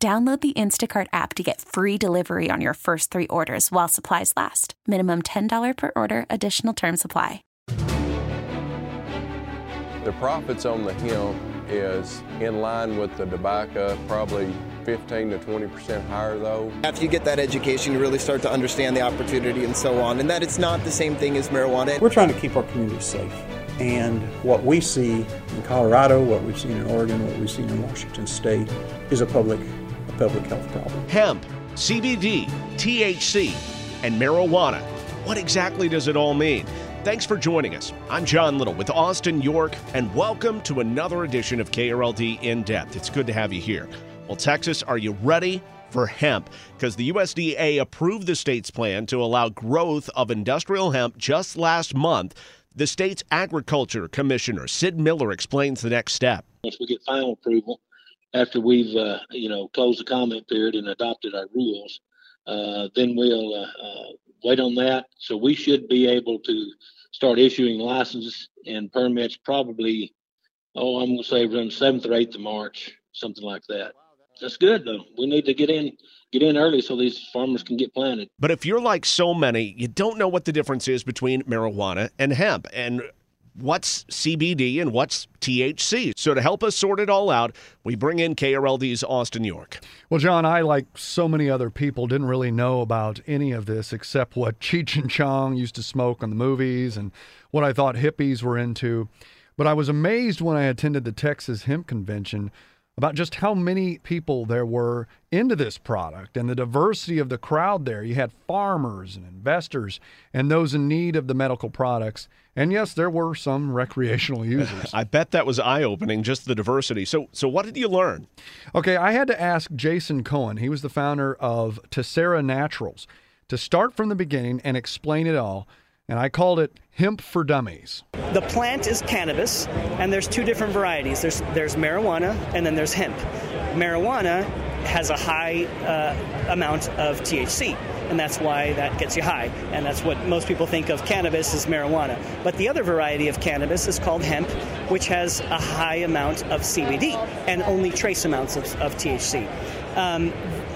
Download the Instacart app to get free delivery on your first three orders while supplies last. Minimum $10 per order, additional term supply. The profits on the hemp is in line with the tobacco, probably 15 to 20 percent higher though. After you get that education, you really start to understand the opportunity and so on, and that it's not the same thing as marijuana. We're trying to keep our communities safe. And what we see in Colorado, what we've seen in Oregon, what we've seen in Washington State is a public public health problem. Hemp, CBD, THC, and marijuana. What exactly does it all mean? Thanks for joining us. I'm John Little with Austin York, and welcome to another edition of KRLD In Depth. It's good to have you here. Well, Texas, are you ready for hemp? Because the USDA approved the state's plan to allow growth of industrial hemp just last month. The state's agriculture commissioner, Sid Miller, explains the next step. Once we get final approval, after we've uh, you know closed the comment period and adopted our rules, uh, then we'll uh, uh, wait on that. So we should be able to start issuing licenses and permits probably. Oh, I'm to say around seventh or eighth of March, something like that. That's good though. We need to get in get in early so these farmers can get planted. But if you're like so many, you don't know what the difference is between marijuana and hemp. And what's CBD and what's THC. So to help us sort it all out, we bring in KRLD's Austin York. Well, John, I, like so many other people, didn't really know about any of this except what Cheech and Chong used to smoke on the movies and what I thought hippies were into. But I was amazed when I attended the Texas Hemp Convention about just how many people there were into this product and the diversity of the crowd there. You had farmers and investors and those in need of the medical products. And yes, there were some recreational users. I bet that was eye-opening just the diversity. So so what did you learn? Okay, I had to ask Jason Cohen. He was the founder of Tessera Naturals to start from the beginning and explain it all and I called it Hemp for Dummies. The plant is cannabis, and there's two different varieties. There's there's marijuana, and then there's hemp. Marijuana has a high uh, amount of THC, and that's why that gets you high. And that's what most people think of cannabis as marijuana. But the other variety of cannabis is called hemp, which has a high amount of CBD and only trace amounts of, of THC. Um,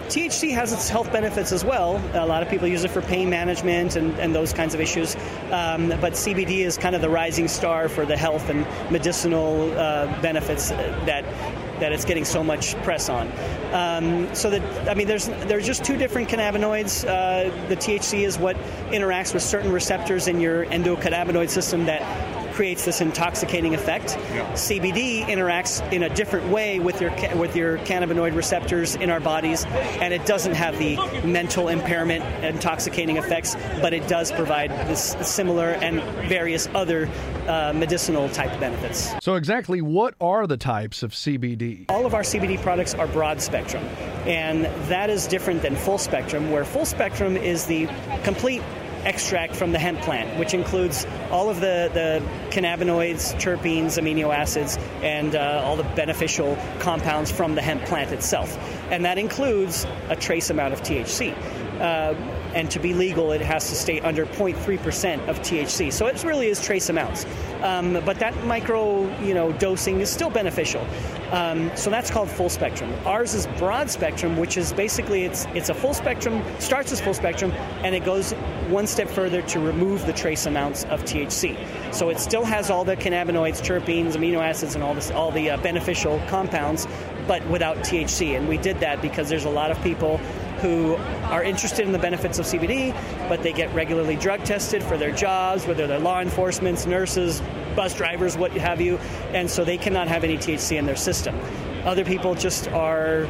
THC has its health benefits as well. A lot of people use it for pain management and, and those kinds of issues. Um, but CBD is kind of the rising star for the health and medicinal uh, benefits that that it's getting so much press on. Um, so that I mean, there's there's just two different cannabinoids. Uh, the THC is what interacts with certain receptors in your endocannabinoid system that creates this intoxicating effect. Yeah. CBD interacts in a different way with your with your cannabinoid receptors in our bodies, and it doesn't have the mental impairment, intoxicating effects, but it does provide this similar and various other uh, medicinal type benefits. So, exactly what are the types of CBD? All of our CBD products are broad spectrum, and that is different than full spectrum, where full spectrum is the complete extract from the hemp plant, which includes all of the, the cannabinoids, terpenes, amino acids, and uh, all the beneficial compounds from the hemp plant itself. And that includes a trace amount of THC. Uh, and to be legal, it has to stay under 0.3% of THC. So it really is trace amounts. Um, but that micro, you know, dosing is still beneficial. Um, so that's called full spectrum. Ours is broad spectrum, which is basically it's it's a full spectrum, starts as full spectrum, and it goes one step further to remove the trace amounts of THC. So it still has all the cannabinoids, terpenes, amino acids, and all this, all the uh, beneficial compounds, but without THC. And we did that because there's a lot of people who are interested in the benefits of CBD, but they get regularly drug tested for their jobs, whether they're law enforcement, nurses, bus drivers, what have you, and so they cannot have any THC in their system. Other people just are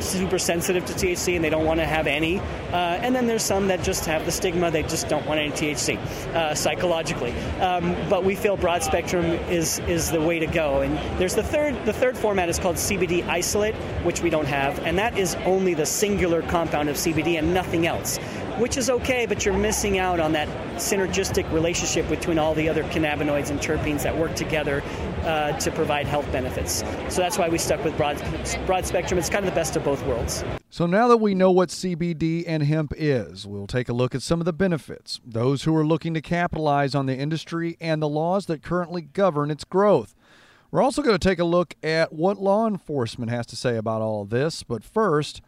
super sensitive to THC and they don't want to have any. Uh, and then there's some that just have the stigma, they just don't want any THC uh, psychologically. Um, but we feel broad spectrum is, is the way to go. And there's the third, the third format is called CBD isolate, which we don't have, and that is only the singular compound of CBD and nothing else which is okay, but you're missing out on that synergistic relationship between all the other cannabinoids and terpenes that work together uh, to provide health benefits. So that's why we stuck with broad, broad spectrum. It's kind of the best of both worlds. So now that we know what CBD and hemp is, we'll take a look at some of the benefits, those who are looking to capitalize on the industry, and the laws that currently govern its growth. We're also going to take a look at what law enforcement has to say about all this, but first,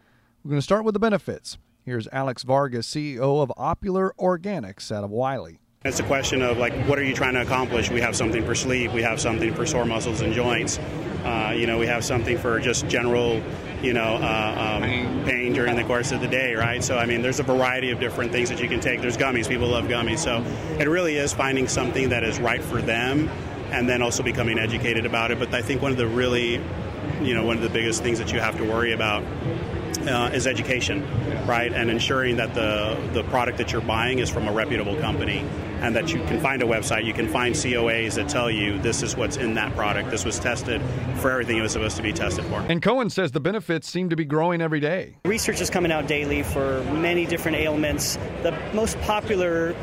we're going to start with the benefits. Here's Alex Vargas, CEO of Opular Organics out of Wylie. It's a question of like, what are you trying to accomplish? We have something for sleep, we have something for sore muscles and joints. Uh, you know, we have something for just general, you know, uh, um, pain during the course of the day, right? So, I mean, there's a variety of different things that you can take. There's gummies, people love gummies. So, it really is finding something that is right for them and then also becoming educated about it. But I think one of the really, you know, one of the biggest things that you have to worry about uh, is education, right? And ensuring that the, the product that you're buying is from a reputable company and that you can find a website, you can find COAs that tell you this is what's in that product. This was tested for everything it was supposed to be tested for. And Cohen says the benefits seem to be growing every day. Research is coming out daily for many different ailments. The most popular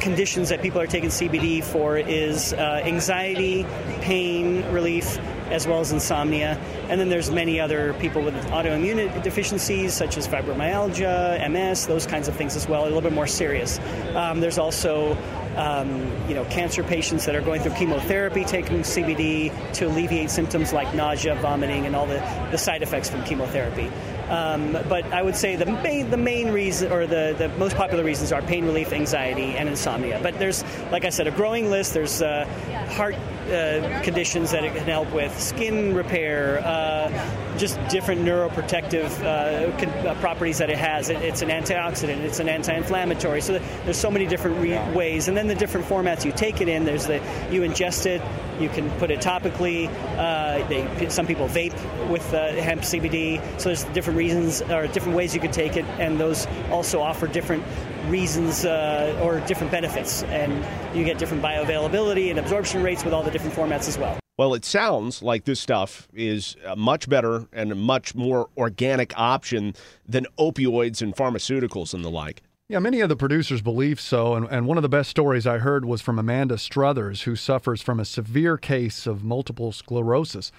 conditions that people are taking CBD for is uh, anxiety, pain relief, as well as insomnia. And then there's many other people with autoimmune deficiencies such as fibromyalgia, MS, those kinds of things as well, a little bit more serious. Um, there's also um, you know, cancer patients that are going through chemotherapy taking CBD to alleviate symptoms like nausea, vomiting, and all the, the side effects from chemotherapy. Um, but I would say the main, the main reason, or the, the most popular reasons, are pain relief, anxiety, and insomnia. But there's, like I said, a growing list. There's uh, heart uh, conditions that it can help with, skin repair, uh, just different neuroprotective uh, con- uh, properties that it has. It, it's an antioxidant, it's an anti-inflammatory. So there's so many different re- ways, and then the different formats you take it in. There's the you ingest it, you can put it topically. Uh, they, some people vape with uh, hemp CBD. So there's different reasons or different ways you could take it, and those also offer different reasons uh, or different benefits, and you get different bioavailability and absorption rates with all the different formats as well. Well, it sounds like this stuff is a much better and a much more organic option than opioids and pharmaceuticals and the like. Yeah, many of the producers believe so. And, and one of the best stories I heard was from Amanda Struthers, who suffers from a severe case of multiple sclerosis.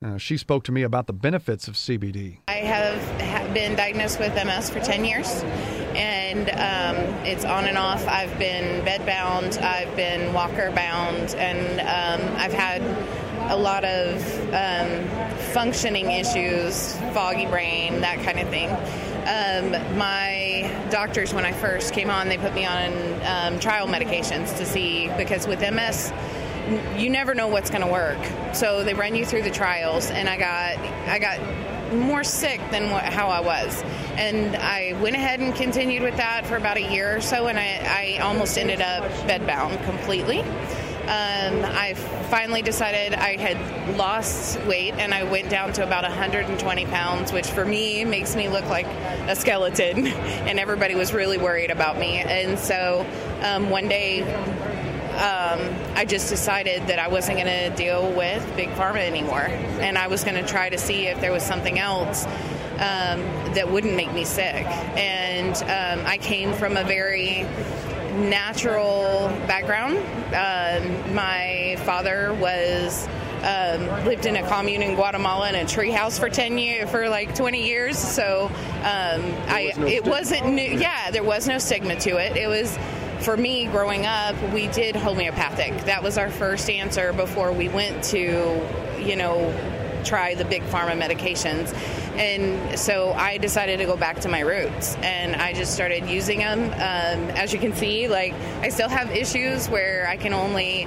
Uh, she spoke to me about the benefits of CBD. I have been diagnosed with MS for 10 years, and um, it's on and off. I've been bedbound, I've been walker bound, and um, I've had a lot of um, functioning issues, foggy brain, that kind of thing. Um, my doctors, when I first came on, they put me on um, trial medications to see because with MS, you never know what's going to work. So they run you through the trials, and I got I got more sick than what, how I was, and I went ahead and continued with that for about a year or so, and I, I almost ended up bedbound completely. Um, I finally decided I had lost weight and I went down to about 120 pounds, which for me makes me look like a skeleton. and everybody was really worried about me. And so um, one day um, I just decided that I wasn't going to deal with Big Pharma anymore. And I was going to try to see if there was something else um, that wouldn't make me sick. And um, I came from a very natural background. Um, my father was. Um, lived in a commune in Guatemala in a treehouse for ten years, for like twenty years. So um, I, no it wasn't new. Yeah, there was no stigma to it. It was for me growing up, we did homeopathic. That was our first answer before we went to, you know, try the big pharma medications. And so I decided to go back to my roots and I just started using them. Um, as you can see, like I still have issues where I can only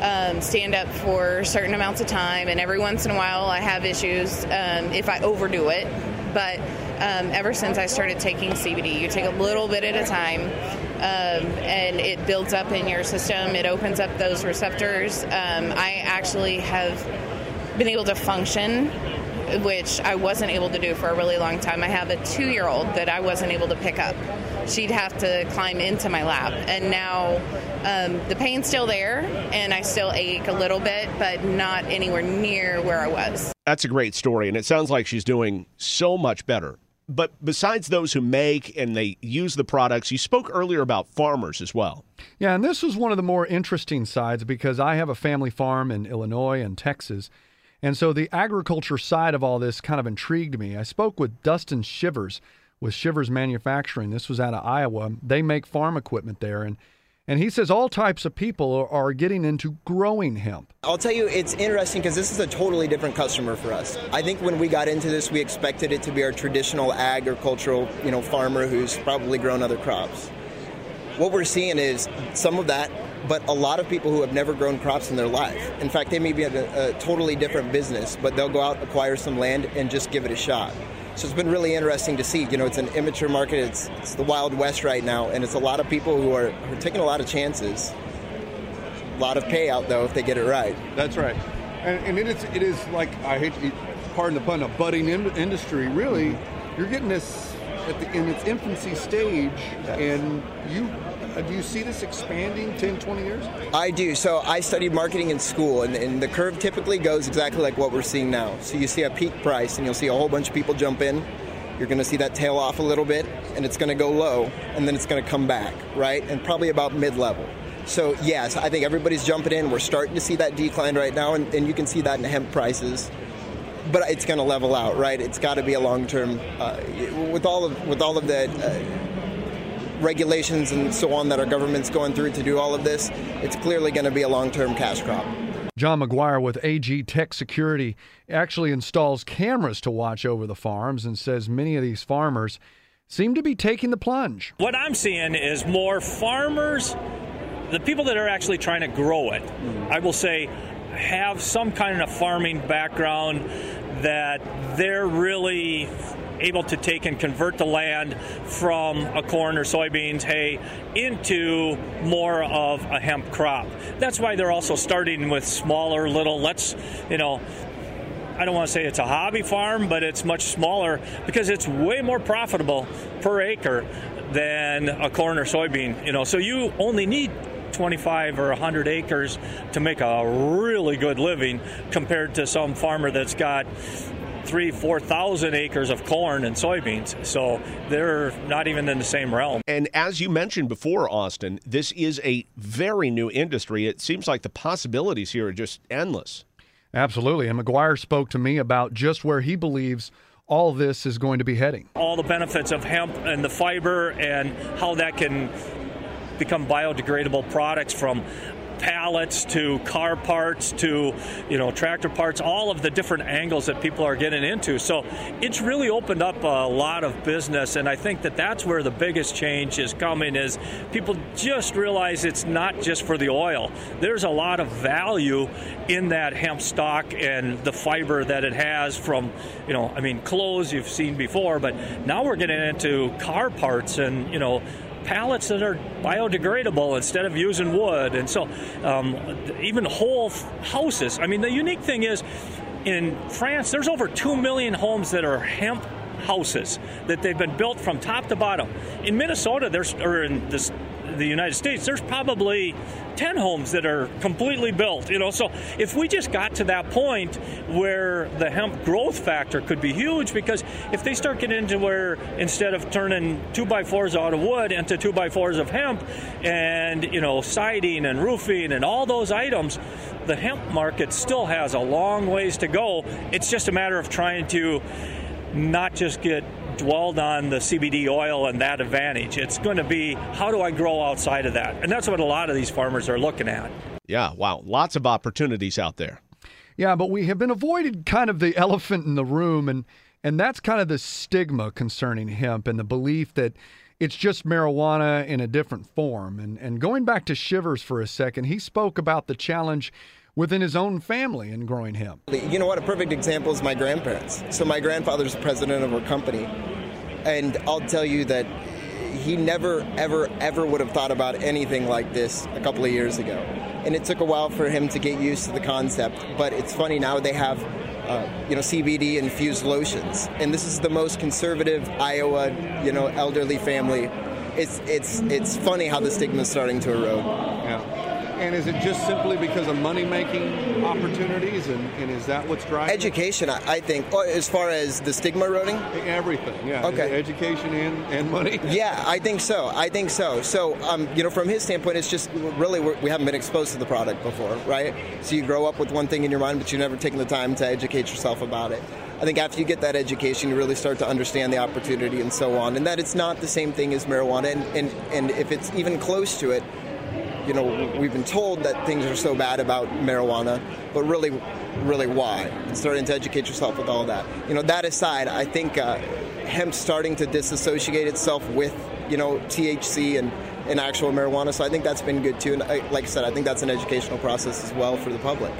um, stand up for certain amounts of time, and every once in a while I have issues um, if I overdo it. But um, ever since I started taking CBD, you take a little bit at a time, um, and it builds up in your system. It opens up those receptors. Um, I actually have been able to function which I wasn't able to do for a really long time. I have a two year old that I wasn't able to pick up. She'd have to climb into my lap. And now um, the pain's still there, and I still ache a little bit, but not anywhere near where I was. That's a great story, and it sounds like she's doing so much better. But besides those who make and they use the products, you spoke earlier about farmers as well. Yeah, and this was one of the more interesting sides because I have a family farm in Illinois and Texas. And so the agriculture side of all this kind of intrigued me. I spoke with Dustin Shivvers with Shivvers Manufacturing. This was out of Iowa. They make farm equipment there. And and he says all types of people are, getting into growing hemp. I'll tell you, it's interesting because this is a totally different customer for us. I think when we got into this, we expected it to be our traditional agricultural, you know, farmer who's probably grown other crops. What we're seeing is some of that, but a lot of people who have never grown crops in their life. In fact, they may be in a, a totally different business, but they'll go out, acquire some land, and just give it a shot. So it's been really interesting to see. You know, it's an immature market. It's, it's the Wild West right now, and it's a lot of people who are, are taking a lot of chances. A lot of payout though if they get it right. That's right, and, and it is it is like I hate to, pardon the pun, a budding in, industry. Really, mm-hmm. you're getting this the, in its infancy stage, and you do you see this expanding 10, 20 years? I do. So I studied marketing in school, and, and, the curve typically goes exactly like what we're seeing now. So you see a peak price, and you'll see a whole bunch of people jump in. You're going to see that tail off a little bit, and it's going to go low, and then it's going to come back, right? And probably about mid level. So, yes, I think everybody's jumping in. We're starting to see that decline right now, and, and you can see that in hemp prices but it's going to level out, right? It's got to be a long term. Uh, with all of with all of the uh, regulations and so on that our government's going through to do all of this, it's clearly going to be a long term cash crop. John McGuire with AG Tech Security actually installs cameras to watch over the farms and says many of these farmers seem to be taking the plunge. What I'm seeing is more farmers, the people that are actually trying to grow it. I will say have some kind of farming background that they're really able to take and convert the land from a corn or soybeans hay into more of a hemp crop. That's why they're also starting with smaller little let's, you know, I don't want to say it's a hobby farm, but it's much smaller because it's way more profitable per acre than a corn or soybean, you know. So you only need 25 or 100 acres to make a really good living compared to some farmer that's got three, four thousand acres of corn and soybeans. So they're not even in the same realm. And as you mentioned before, Austin, this is a very new industry. It seems like the possibilities here are just endless. Absolutely. And McGuire spoke to me about just where he believes all this is going to be heading. All the benefits of hemp and the fiber and how that can become biodegradable products from pallets to car parts to you know tractor parts all of the different angles that people are getting into. So it's really opened up a lot of business and i think that that's where the biggest change is coming is people just realize it's not just for the oil. There's a lot of value in that hemp stock and the fiber that it has from you know i mean clothes you've seen before but now we're getting into car parts and you know pallets that are biodegradable instead of using wood. And so, um, even whole houses. I mean, the unique thing is in France, there's over 2 million homes that are hemp houses that they've been built from top to bottom. In Minnesota, there's or in this the United States, there's probably 10 homes that are completely built, you know. So if we just got to that point where the hemp growth factor could be huge, because if they start getting into where instead of turning two by fours out of wood into two by fours of hemp and, you know, siding and roofing and all those items, the hemp market still has a long ways to go. It's just a matter of trying to not just get dwelled on the CBD oil and that advantage. It's going to be how do I grow outside of that? And that's what a lot of these farmers are looking at. Yeah, wow. Lots of opportunities out there. Yeah, but we have been avoided kind of the elephant in the room and and that's kind of the stigma concerning hemp and the belief that it's just marijuana in a different form. And and going back to Shivvers for a second, he spoke about the challenge within his own family in growing him. You know what? A perfect example is my grandparents. So my grandfather's the president of our company, and I'll tell you that he never, ever, ever would have thought about anything like this a couple of years ago. And it took a while for him to get used to the concept. But it's funny now they have uh, you know, CBD infused lotions. And this is the most conservative Iowa, you know, elderly family. It's it's it's funny how the stigma is starting to erode. Yeah. And is it just simply because of money making opportunities? And, and is that what's driving it? Education, I, I think, oh, as far as the stigma eroding? Everything, yeah. Okay. Education and, and money? Yeah, I think so. I think so. So, um, you know, from his standpoint, it's just really we're, we haven't been exposed to the product before, right? So you grow up with one thing in your mind, but you've never taken the time to educate yourself about it. I think after you get that education, you really start to understand the opportunity and so on, and that it's not the same thing as marijuana, and, and, and if it's even close to it, you know, we've been told that things are so bad about marijuana, but really, really why? And starting to educate yourself with all that. You know, that aside, I think uh, hemp starting to disassociate itself with, you know, THC and, and actual marijuana. So I think that's been good too. And I, like I said, I think that's an educational process as well for the public.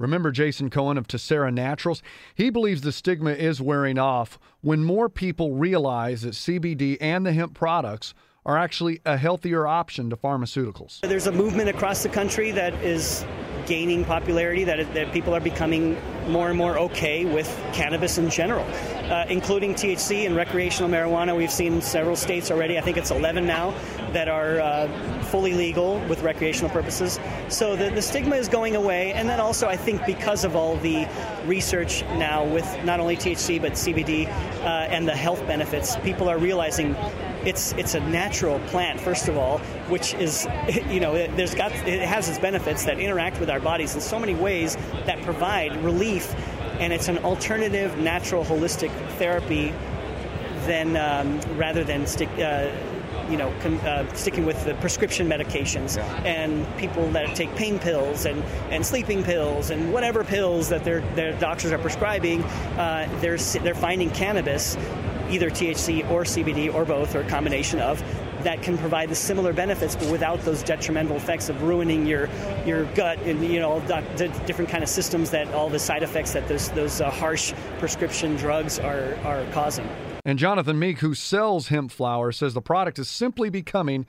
Remember Jason Cohen of Tessera Naturals? He believes the stigma is wearing off when more people realize that CBD and the hemp products are actually a healthier option to pharmaceuticals. There's a movement across the country that is gaining popularity, that, that people are becoming more and more okay with cannabis in general, uh, including THC and recreational marijuana. We've seen several states already, I think it's 11 now, that are uh, fully legal with recreational purposes. So the, the stigma is going away. And then also, I think because of all the research now with not only THC but CBD uh, and the health benefits, people are realizing it's it's a natural plant first of all, which is you know it, there's got it has its benefits that interact with our bodies in so many ways that provide relief, and it's an alternative, natural, holistic therapy than um, rather than stick. Uh, you know, con- uh, sticking with the prescription medications and people that take pain pills and, and sleeping pills and whatever pills that their, their doctors are prescribing, uh, they're, they're finding cannabis either THC or CBD or both or a combination of that can provide the similar benefits but without those detrimental effects of ruining your your gut and you know the different kind of systems that all the side effects that those those uh, harsh prescription drugs are are causing. And Jonathan Meek, who sells hemp flower, says the product is simply becoming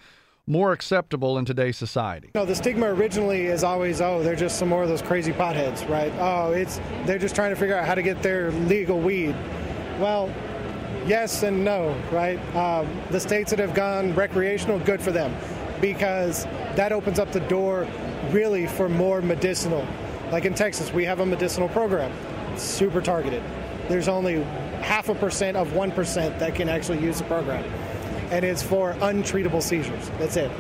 more acceptable in today's society. No, the stigma originally is always, oh, they're just some more of those crazy potheads, right? Oh, it's they're just trying to figure out how to get their legal weed. Well, yes and no, right? Um, the states that have gone recreational, good for them, because that opens up the door really for more medicinal. Like in Texas, we have a medicinal program, super targeted. There's only half a percent of 1% that can actually use the program. And it's for untreatable seizures. That's it.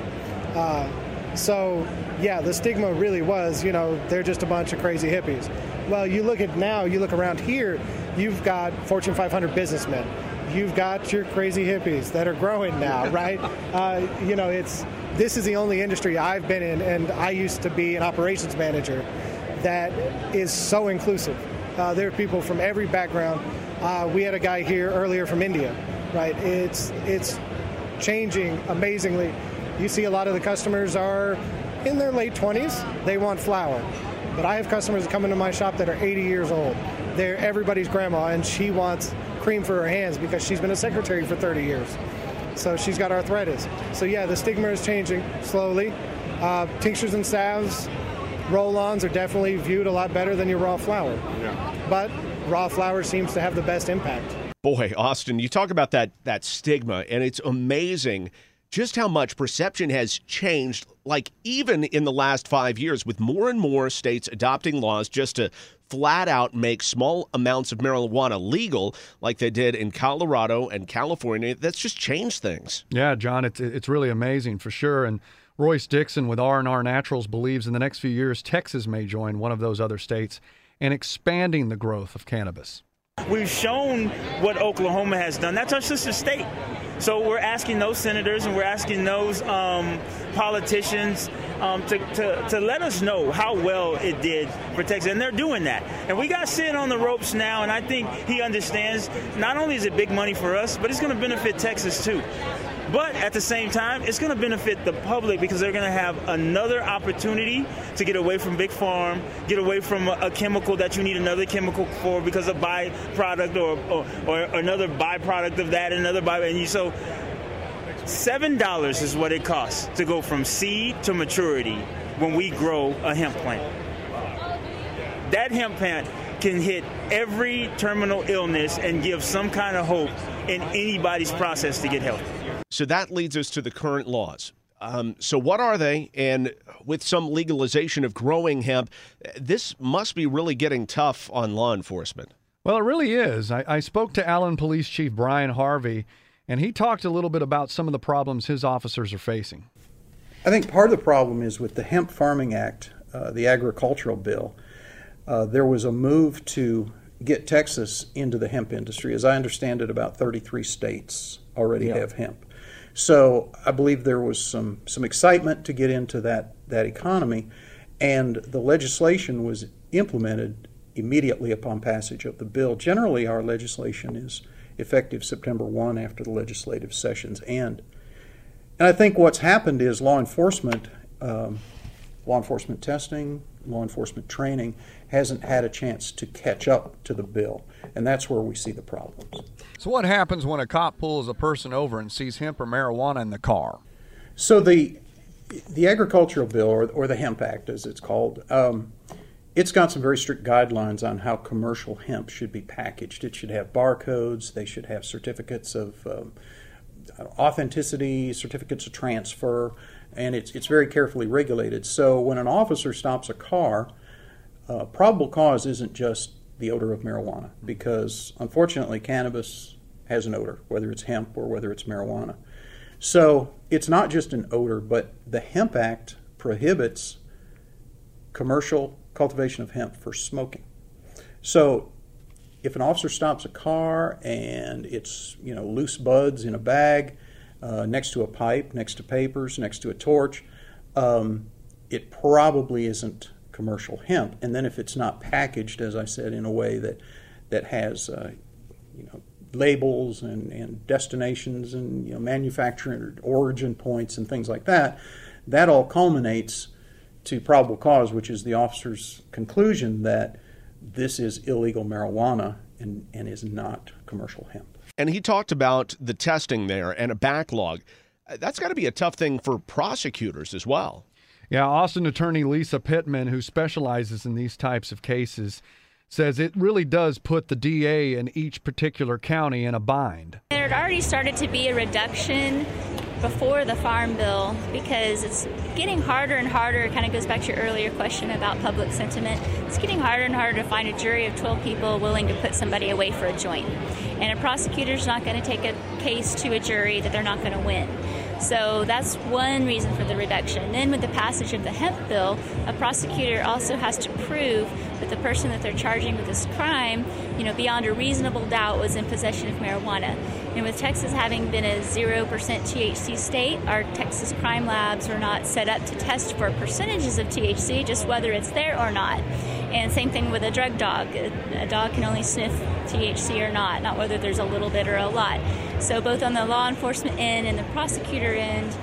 Uh, so, yeah, the stigma really was, you know, they're just a bunch of crazy hippies. Well, you look at now, you look around here, you've got Fortune 500 businessmen you've got your crazy hippies that are growing now, right? uh, you know, it's this is the only industry I've been in, and I used to be an operations manager that is so inclusive. Uh, there are people from every background. Uh, we had a guy here earlier from India, right? It's it's changing amazingly. You see, a lot of the customers are in their late 20s. They want flower, but I have customers that come into my shop that are 80 years old. They're everybody's grandma, and she wants cream for her hands because she's been a secretary for 30 years. So she's got arthritis. So yeah, the stigma is changing slowly. Uh, tinctures and salves, roll-ons are definitely viewed a lot better than your raw flower. Yeah. But raw flower seems to have the best impact. Boy, Austin, you talk about that that stigma, and it's amazing just how much perception has changed, like even in the last five years, with more and more states adopting laws just to flat out make small amounts of marijuana legal, like they did in Colorado and California. That's just changed things. Yeah, John, it's it's really amazing for sure. And Royce Dixon with R&R Naturals believes in the next few years Texas may join one of those other states and expanding the growth of cannabis. We've shown what Oklahoma has done. That's our sister state. So we're asking those senators and we're asking those um, politicians um, to, to, to let us know how well it did for Texas. And they're doing that. And we got Sid on the ropes now, and I think he understands not only is it big money for us, but it's going to benefit Texas too. But at the same time, it's going to benefit the public because they're going to have another opportunity to get away from big farm, get away from a, chemical that you need another chemical for because a byproduct or, or, or another byproduct of that, another by and you so seven dollars is what it costs to go from seed to maturity when we grow a hemp plant. That hemp plant can hit every terminal illness and give some kind of hope in anybody's process to get healthy. So that leads us to the current laws. Um, so, what are they? And with some legalization of growing hemp, this must be really getting tough on law enforcement. Well, it really is. I, I spoke to Allen Police Chief Brian Harvey, and he talked a little bit about some of the problems his officers are facing. I think part of the problem is with the Hemp Farming Act, uh, the agricultural bill. Uh, there was a move to get Texas into the hemp industry. As I understand it, about 33 states already yeah. have hemp. So I believe there was some, some excitement to get into that, that economy, and the legislation was implemented immediately upon passage of the bill. Generally, our legislation is effective September 1 after the legislative sessions end. And I think what's happened is law enforcement, um, law enforcement testing, law enforcement training hasn't had a chance to catch up to the bill, and that's where we see the problems. So, what happens when a cop pulls a person over and sees hemp or marijuana in the car? So the the agricultural bill, or, or the Hemp Act, as it's called, um, it's got some very strict guidelines on how commercial hemp should be packaged. It should have barcodes. They should have certificates of um, authenticity, certificates of transfer, and it's it's very carefully regulated. So when an officer stops a car, uh, probable cause isn't just the odor of marijuana, because unfortunately cannabis has an odor, whether it's hemp or whether it's marijuana. So it's not just an odor, but the Hemp Act prohibits commercial cultivation of hemp for smoking. So if an officer stops a car and it's you know loose buds in a bag uh, next to a pipe, next to papers, next to a torch, um, it probably isn't commercial hemp. And then if it's not packaged, as I said, in a way that that has uh, you know labels and, and destinations and you know manufacturing origin points and things like that, that all culminates to probable cause, which is the officer's conclusion that this is illegal marijuana and, and is not commercial hemp. And he talked about the testing there and a backlog. That's got to be a tough thing for prosecutors as well. Yeah, Austin attorney Lisa Pittman, who specializes in these types of cases, says it really does put the DA in each particular county in a bind. There had already started to be a reduction before the farm bill because it's getting harder and harder. It kind of goes back to your earlier question about public sentiment. It's getting harder and harder to find a jury of 12 people willing to put somebody away for a joint. And a prosecutor's not going to take a case to a jury that they're not going to win. So that's one reason for the reduction. Then, with the passage of the hemp bill, a prosecutor also has to prove that the person that they're charging with this crime, you know, beyond a reasonable doubt, was in possession of marijuana. And with Texas having been a 0% THC state, our Texas crime labs are not set up to test for percentages of THC, just whether it's there or not. And same thing with a drug dog. A dog can only sniff THC or not, not whether there's a little bit or a lot. So both on the law enforcement end and the prosecutor end,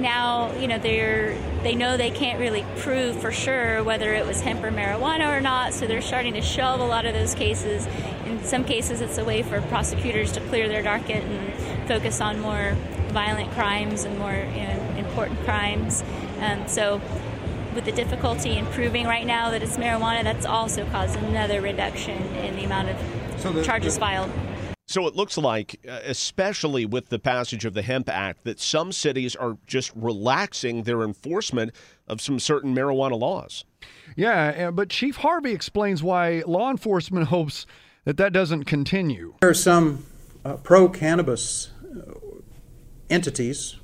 now you know they're they know they can't really prove for sure whether it was hemp or marijuana or not so they're starting to shelve a lot of those cases in some cases it's a way for prosecutors to clear their docket and focus on more violent crimes and more you know, important crimes um, so with the difficulty in proving right now that it's marijuana that's also caused another reduction in the amount of so the, charges the, filed so it looks like, uh, especially with the passage of the Hemp Act, that some cities are just relaxing their enforcement of some certain marijuana laws. Yeah, but Chief Harvey explains why law enforcement hopes that that doesn't continue. There are some uh, pro cannabis uh, entities,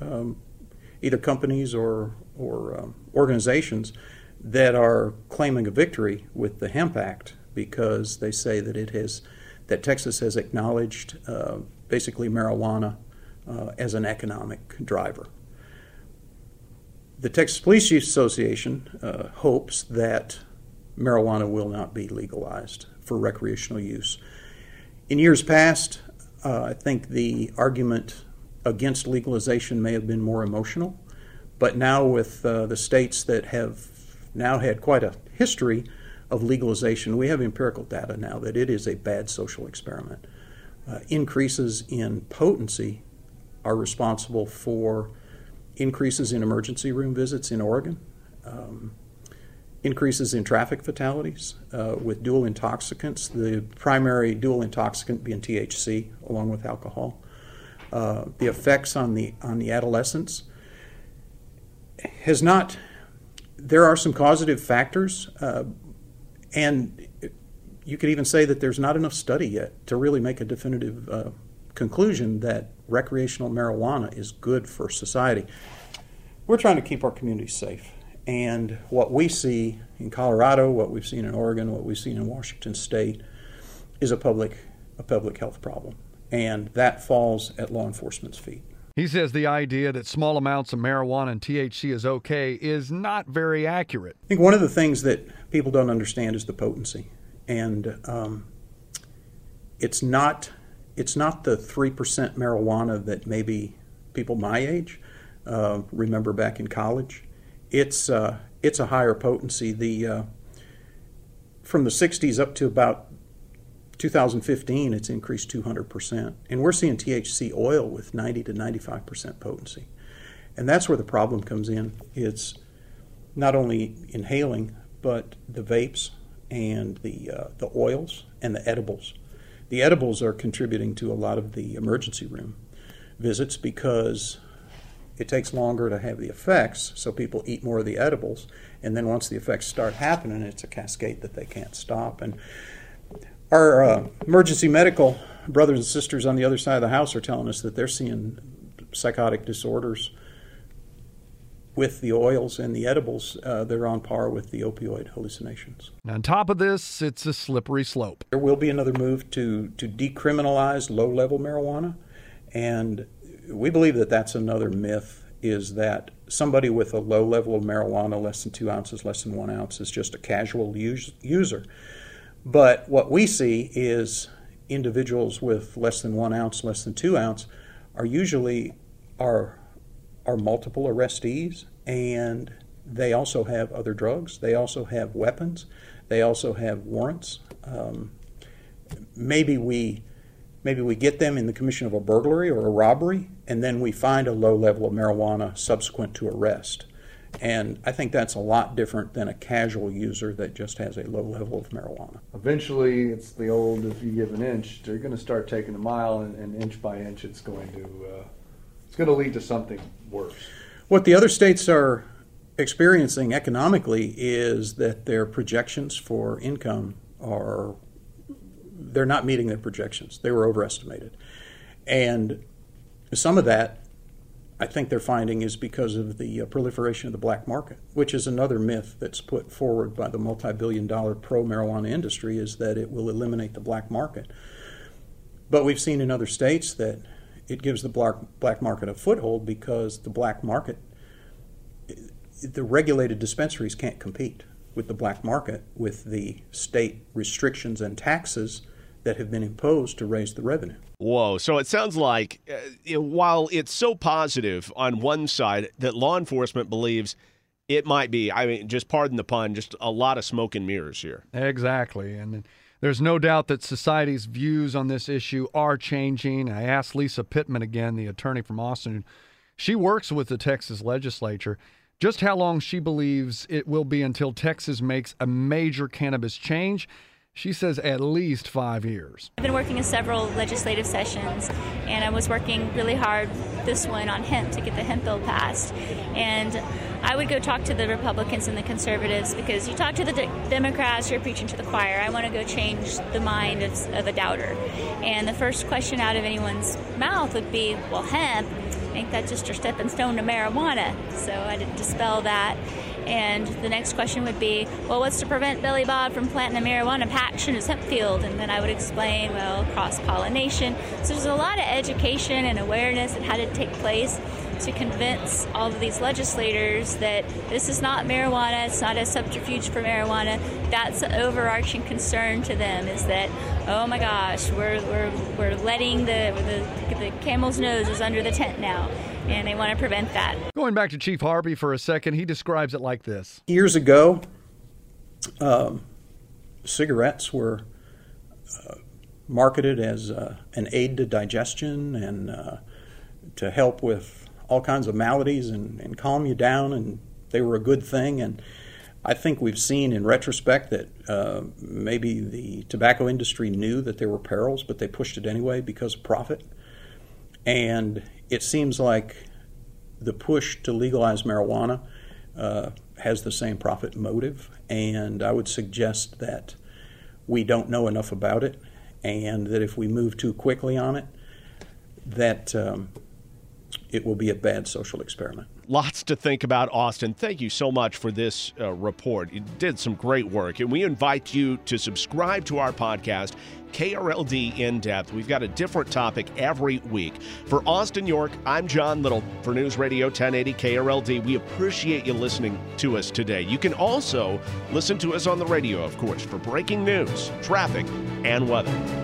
um, either companies or, or um, organizations, that are claiming a victory with the Hemp Act because they say that it has that Texas has acknowledged uh, basically marijuana uh, as an economic driver. The Texas Police Chiefs Association uh, hopes that marijuana will not be legalized for recreational use. In years past, uh, I think the argument against legalization may have been more emotional, but now with uh, the states that have now had quite a history of legalization, we have empirical data now that it is a bad social experiment. Uh, increases in potency are responsible for increases in emergency room visits in Oregon, um, increases in traffic fatalities uh, with dual intoxicants, the primary dual intoxicant being THC along with alcohol. Uh, the effects on the on the adolescents has not. There are some causative factors, uh, and you could even say that there's not enough study yet to really make a definitive uh, conclusion that recreational marijuana is good for society. We're trying to keep our communities safe. And what we see in Colorado, what we've seen in Oregon, what we've seen in Washington State, is a public a public health problem, and that falls at law enforcement's feet. He says the idea that small amounts of marijuana and THC is okay is not very accurate. I think one of the things that people don't understand is the potency, and um, it's not it's not the three percent marijuana that maybe people my age uh, remember back in college it's uh, it's a higher potency. The uh, from the 60s up to about 2015, it's increased 200 percent, and we're seeing THC oil with 90 to 95 percent potency, and that's where the problem comes in. It's not only inhaling, but the vapes and the uh, the oils and the edibles. The edibles are contributing to a lot of the emergency room visits because it takes longer to have the effects, so people eat more of the edibles, and then once the effects start happening, it's a cascade that they can't stop. And our uh, emergency medical brothers and sisters on the other side of the house are telling us that they're seeing psychotic disorders with the oils and the edibles. Uh, they're on par with the opioid hallucinations. On top of this, it's a slippery slope. There will be another move to to decriminalize low level marijuana, and we believe that that's another myth is that somebody with a low level of marijuana, less than two ounces, less than one ounce, is just a casual use, user. But what we see is individuals with less than one ounce, less than two ounce, are usually are are multiple arrestees, and they also have other drugs. They also have weapons. They also have warrants. Um, maybe we maybe we get them in the commission of a burglary or a robbery, and then we find a low level of marijuana subsequent to arrest. And I think that's a lot different than a casual user that just has a low level of marijuana. Eventually, it's the old if you give an inch, they're going to start taking a mile, and, and inch by inch, it's going to uh, it's going to lead to something worse. What the other states are experiencing economically is that their projections for income are they're not meeting their projections. They were overestimated. And some of that, I think they're finding, is because of the uh, proliferation of the black market, which is another myth that's put forward by the multi billion dollar pro marijuana industry, is that it will eliminate the black market. But we've seen in other states that it gives the black, black market a foothold because the black market, the regulated dispensaries can't compete with the black market with the state restrictions and taxes that have been imposed to raise the revenue. Whoa. So it sounds like uh, while it's so positive on one side that law enforcement believes it might be, I mean, just pardon the pun, just a lot of smoke and mirrors here. Exactly. And there's no doubt that society's views on this issue are changing. I asked Lisa Pittman again, the attorney from Austin. She works with the Texas legislature just how long she believes it will be until Texas makes a major cannabis change. She says at least five years. I've been working in several legislative sessions, and I was working really hard this one on hemp to get the hemp bill passed. And I would go talk to the Republicans and the conservatives because you talk to the de- Democrats, you're preaching to the choir. I want to go change the mind of, of a doubter. And the first question out of anyone's mouth would be, well, hemp, ain't that just your stepping stone to marijuana? So I did dispel that. And the next question would be, well, what's to prevent Billy Bob from planting a marijuana patch in his hemp field? And then I would explain, well, cross pollination. So there's a lot of education and awareness that had to take place to convince all of these legislators that this is not marijuana, it's not a subterfuge for marijuana. That's the overarching concern to them is that, oh my gosh, we're, we're, we're letting the, the, the camel's nose is under the tent now and they want to prevent that. Going back to Chief Harvey for a second, he describes it like this Years ago, um, cigarettes were uh, marketed as uh, an aid to digestion and uh, to help with all kinds of maladies and, and, calm you down, and they were a good thing. And I think we've seen in retrospect that uh, maybe the tobacco industry knew that there were perils, but they pushed it anyway because of profit. And it seems like the push to legalize marijuana uh, has the same profit motive. And I would suggest that we don't know enough about it, and that if we move too quickly on it, that um, it will be a bad social experiment. Lots to think about, Austin. Thank you so much for this uh, report. You did some great work, and we invite you to subscribe to our podcast, KRLD In Depth. We've got a different topic every week. For Austin York, I'm John Little for News Radio 1080 KRLD. We appreciate you listening to us today. You can also listen to us on the radio, of course, for breaking news, traffic, and weather.